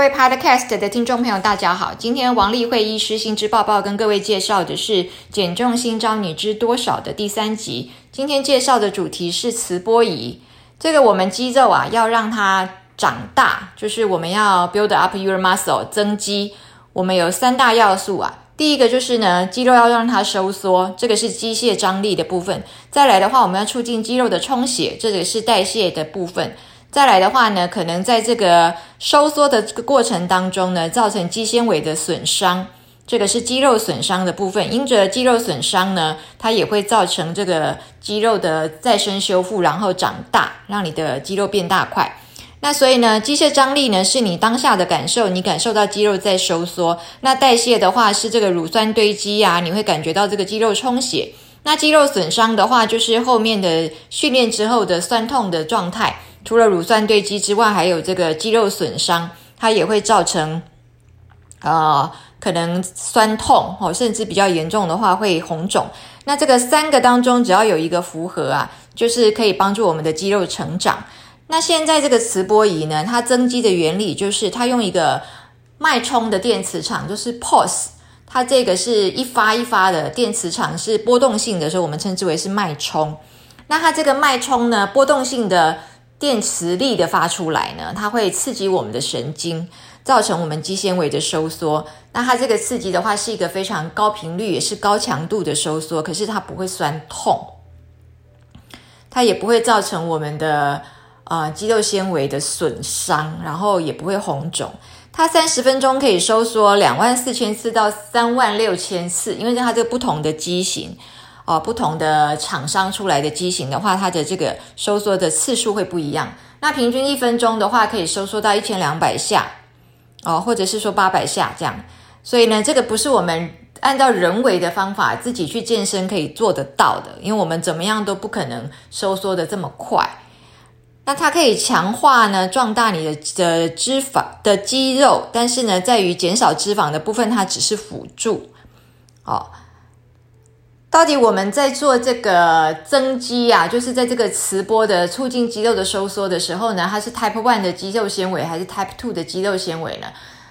各位 Podcast 的听众朋友，大家好。今天王丽慧医师新知报报跟各位介绍的是《减重新招你知多少》的第三集。今天介绍的主题是磁波仪。这个我们肌肉啊，要让它长大，就是我们要 build up your muscle 增肌。我们有三大要素啊。第一个就是呢，肌肉要让它收缩，这个是机械张力的部分。再来的话，我们要促进肌肉的充血，这个是代谢的部分。再来的话呢，可能在这个收缩的这个过程当中呢，造成肌纤维的损伤，这个是肌肉损伤的部分。因着肌肉损伤呢，它也会造成这个肌肉的再生修复，然后长大，让你的肌肉变大块。那所以呢，机械张力呢是你当下的感受，你感受到肌肉在收缩。那代谢的话是这个乳酸堆积啊，你会感觉到这个肌肉充血。那肌肉损伤的话，就是后面的训练之后的酸痛的状态。除了乳酸堆积之外，还有这个肌肉损伤，它也会造成呃可能酸痛哦，甚至比较严重的话会红肿。那这个三个当中，只要有一个符合啊，就是可以帮助我们的肌肉成长。那现在这个磁波仪呢，它增肌的原理就是它用一个脉冲的电磁场，就是 pulse，它这个是一发一发的电磁场是波动性的，所以我们称之为是脉冲。那它这个脉冲呢，波动性的电磁力的发出来呢，它会刺激我们的神经，造成我们肌纤维的收缩。那它这个刺激的话，是一个非常高频率，也是高强度的收缩，可是它不会酸痛，它也不会造成我们的。啊，肌肉纤维的损伤，然后也不会红肿。它三十分钟可以收缩两万四千次到三万六千次，因为它这个不同的机型，哦，不同的厂商出来的机型的话，它的这个收缩的次数会不一样。那平均一分钟的话，可以收缩到一千两百下，哦，或者是说八百下这样。所以呢，这个不是我们按照人为的方法自己去健身可以做得到的，因为我们怎么样都不可能收缩的这么快。那它可以强化呢，壮大你的的脂肪的肌肉，但是呢，在于减少脂肪的部分，它只是辅助。哦，到底我们在做这个增肌啊，就是在这个磁波的促进肌肉的收缩的时候呢，它是 Type One 的肌肉纤维还是 Type Two 的肌肉纤维呢？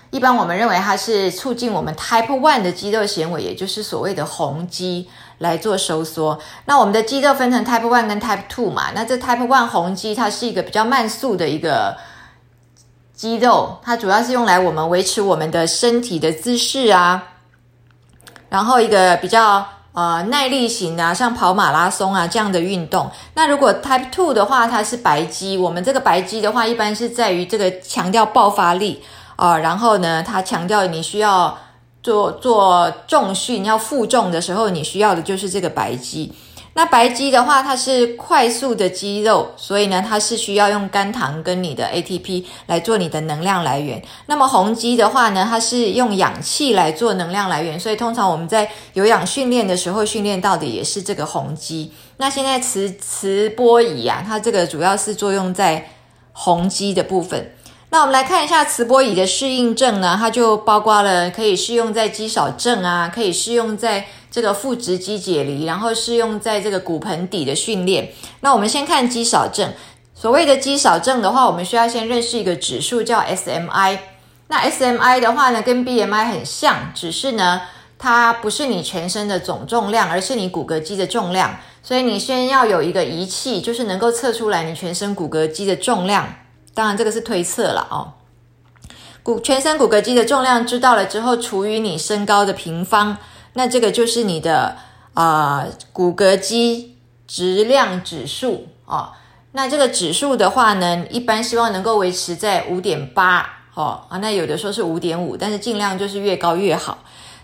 一般我们认为它是促进我们 Type One 的肌肉纤维，也就是所谓的红肌来做收缩。那我们的肌肉分成 Type One 跟 Type Two 嘛？那这 Type One 红肌它是一个比较慢速的一个肌肉，它主要是用来我们维持我们的身体的姿势啊。然后一个比较呃耐力型的，像跑马拉松啊这样的运动。那如果 Type Two 的话，它是白肌。我们这个白肌的话，一般是在于这个强调爆发力。啊，然后呢，它强调你需要做做重训，要负重的时候，你需要的就是这个白肌。那白肌的话，它是快速的肌肉，所以呢，它是需要用肝糖跟你的 ATP 来做你的能量来源。那么红肌的话呢，它是用氧气来做能量来源，所以通常我们在有氧训练的时候，训练到的也是这个红肌。那现在磁磁波仪啊，它这个主要是作用在红肌的部分。那我们来看一下磁波仪的适应症呢，它就包括了可以适用在肌少症啊，可以适用在这个腹直肌解离，然后适用在这个骨盆底的训练。那我们先看肌少症，所谓的肌少症的话，我们需要先认识一个指数叫 SMI。那 SMI 的话呢，跟 BMI 很像，只是呢，它不是你全身的总重量，而是你骨骼肌的重量。所以你先要有一个仪器，就是能够测出来你全身骨骼肌的重量。当然，这个是推测了哦。骨全身骨骼肌的重量知道了之后，除以你身高的平方，那这个就是你的啊骨骼肌质量指数哦。那这个指数的话呢，一般希望能够维持在五点八哦啊。那有的时候是五点五，但是尽量就是越高越好。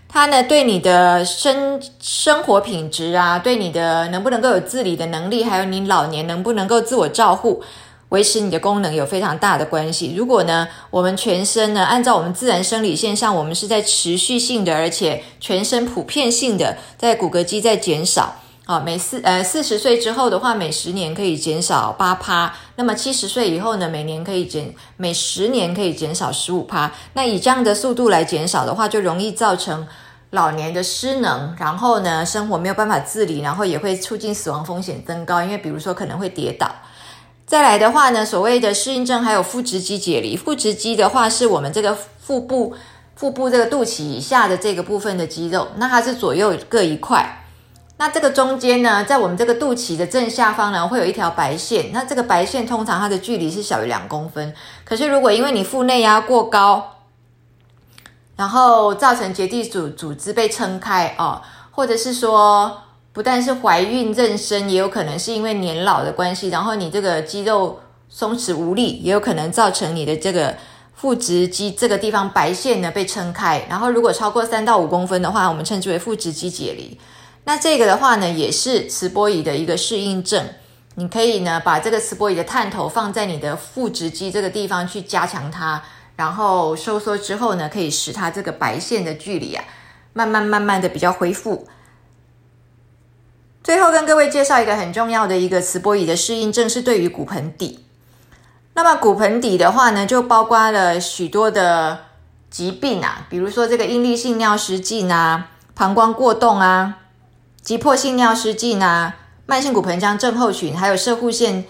它呢，对你的生生活品质啊，对你的能不能够有自理的能力，还有你老年能不能够自我照护。维持你的功能有非常大的关系。如果呢，我们全身呢，按照我们自然生理现象，我们是在持续性的，而且全身普遍性的，在骨骼肌在减少。啊，每四呃四十岁之后的话，每十年可以减少八趴。那么七十岁以后呢，每年可以减，每十年可以减少十五趴。那以这样的速度来减少的话，就容易造成老年的失能，然后呢，生活没有办法自理，然后也会促进死亡风险增高。因为比如说可能会跌倒。再来的话呢，所谓的适应症还有腹直肌解离。腹直肌的话，是我们这个腹部腹部这个肚脐以下的这个部分的肌肉，那它是左右各一块。那这个中间呢，在我们这个肚脐的正下方呢，会有一条白线。那这个白线通常它的距离是小于两公分。可是如果因为你腹内压过高，然后造成结缔组组织被撑开哦，或者是说。不但是怀孕妊娠，也有可能是因为年老的关系，然后你这个肌肉松弛无力，也有可能造成你的这个腹直肌这个地方白线呢被撑开。然后如果超过三到五公分的话，我们称之为腹直肌解离。那这个的话呢，也是磁波仪的一个适应症。你可以呢把这个磁波仪的探头放在你的腹直肌这个地方去加强它，然后收缩之后呢，可以使它这个白线的距离啊，慢慢慢慢的比较恢复。最后跟各位介绍一个很重要的一个磁波仪的适应症，是对于骨盆底。那么骨盆底的话呢，就包括了许多的疾病啊，比如说这个应力性尿失禁啊、膀胱过动啊、急迫性尿失禁啊、慢性骨盆腔症候群，还有射护腺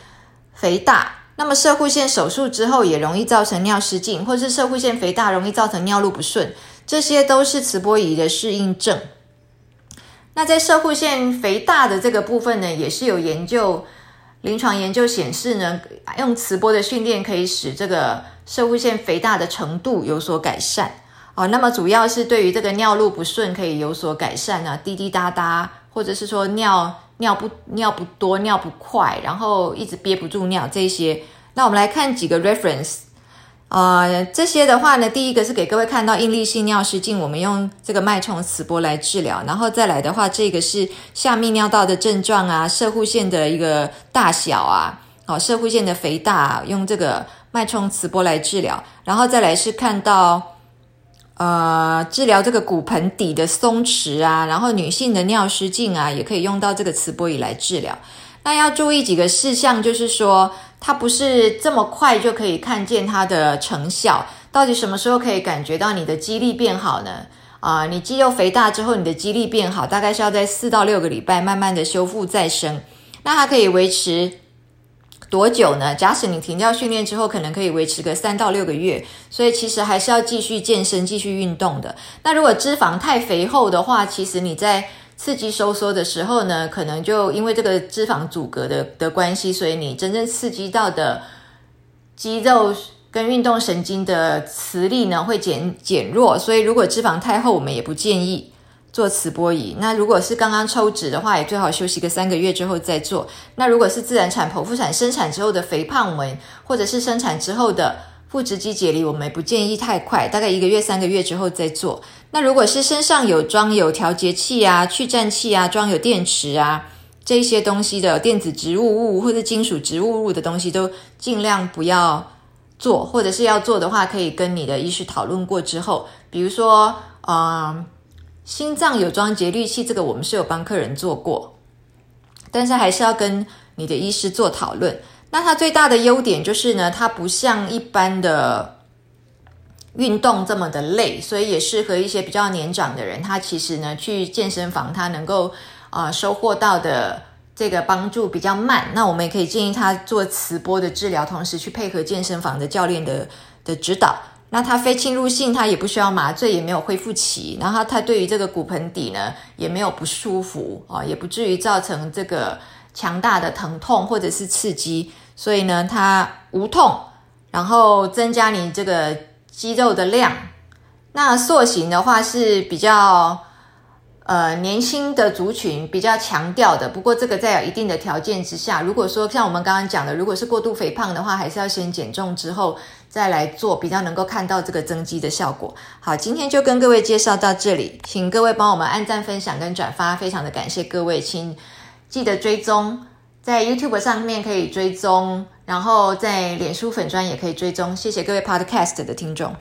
肥大。那么射护腺手术之后也容易造成尿失禁，或是射护腺肥大容易造成尿路不顺，这些都是磁波仪的适应症。那在射护腺肥大的这个部分呢，也是有研究，临床研究显示呢，用磁波的训练可以使这个射护腺肥大的程度有所改善哦。那么主要是对于这个尿路不顺可以有所改善啊，滴滴答答，或者是说尿尿不尿不多、尿不快，然后一直憋不住尿这些。那我们来看几个 reference。呃，这些的话呢，第一个是给各位看到应力性尿失禁，我们用这个脉冲磁波来治疗，然后再来的话，这个是下泌尿道的症状啊，射护腺的一个大小啊，哦，射护腺的肥大，用这个脉冲磁波来治疗，然后再来是看到呃，治疗这个骨盆底的松弛啊，然后女性的尿失禁啊，也可以用到这个磁波仪来治疗。那要注意几个事项，就是说。它不是这么快就可以看见它的成效，到底什么时候可以感觉到你的肌力变好呢？啊，你肌肉肥大之后，你的肌力变好，大概是要在四到六个礼拜慢慢的修复再生。那它可以维持多久呢？假使你停掉训练之后，可能可以维持个三到六个月。所以其实还是要继续健身、继续运动的。那如果脂肪太肥厚的话，其实你在刺激收缩的时候呢，可能就因为这个脂肪阻隔的的关系，所以你真正刺激到的肌肉跟运动神经的磁力呢会减减弱。所以如果脂肪太厚，我们也不建议做磁波仪。那如果是刚刚抽脂的话，也最好休息个三个月之后再做。那如果是自然产、剖腹产生产之后的肥胖纹，或者是生产之后的。腹直肌解离，我们不建议太快，大概一个月、三个月之后再做。那如果是身上有装有调节器啊、去颤器啊、装有电池啊这些东西的电子植物物或者金属植物物的东西，都尽量不要做，或者是要做的话，可以跟你的医师讨论过之后。比如说，嗯，心脏有装节律器，这个我们是有帮客人做过，但是还是要跟你的医师做讨论。那它最大的优点就是呢，它不像一般的运动这么的累，所以也适合一些比较年长的人。他其实呢，去健身房他能够啊收获到的这个帮助比较慢。那我们也可以建议他做磁波的治疗，同时去配合健身房的教练的的指导。那他非侵入性，他也不需要麻醉，也没有恢复期。然后他对于这个骨盆底呢，也没有不舒服啊，也不至于造成这个。强大的疼痛或者是刺激，所以呢，它无痛，然后增加你这个肌肉的量。那塑形的话是比较呃年轻的族群比较强调的，不过这个在有一定的条件之下，如果说像我们刚刚讲的，如果是过度肥胖的话，还是要先减重之后再来做，比较能够看到这个增肌的效果。好，今天就跟各位介绍到这里，请各位帮我们按赞、分享跟转发，非常的感谢各位，请。记得追踪，在 YouTube 上面可以追踪，然后在脸书粉专也可以追踪。谢谢各位 Podcast 的听众。